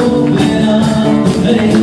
open up the veil.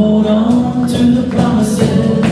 hold on to the promises.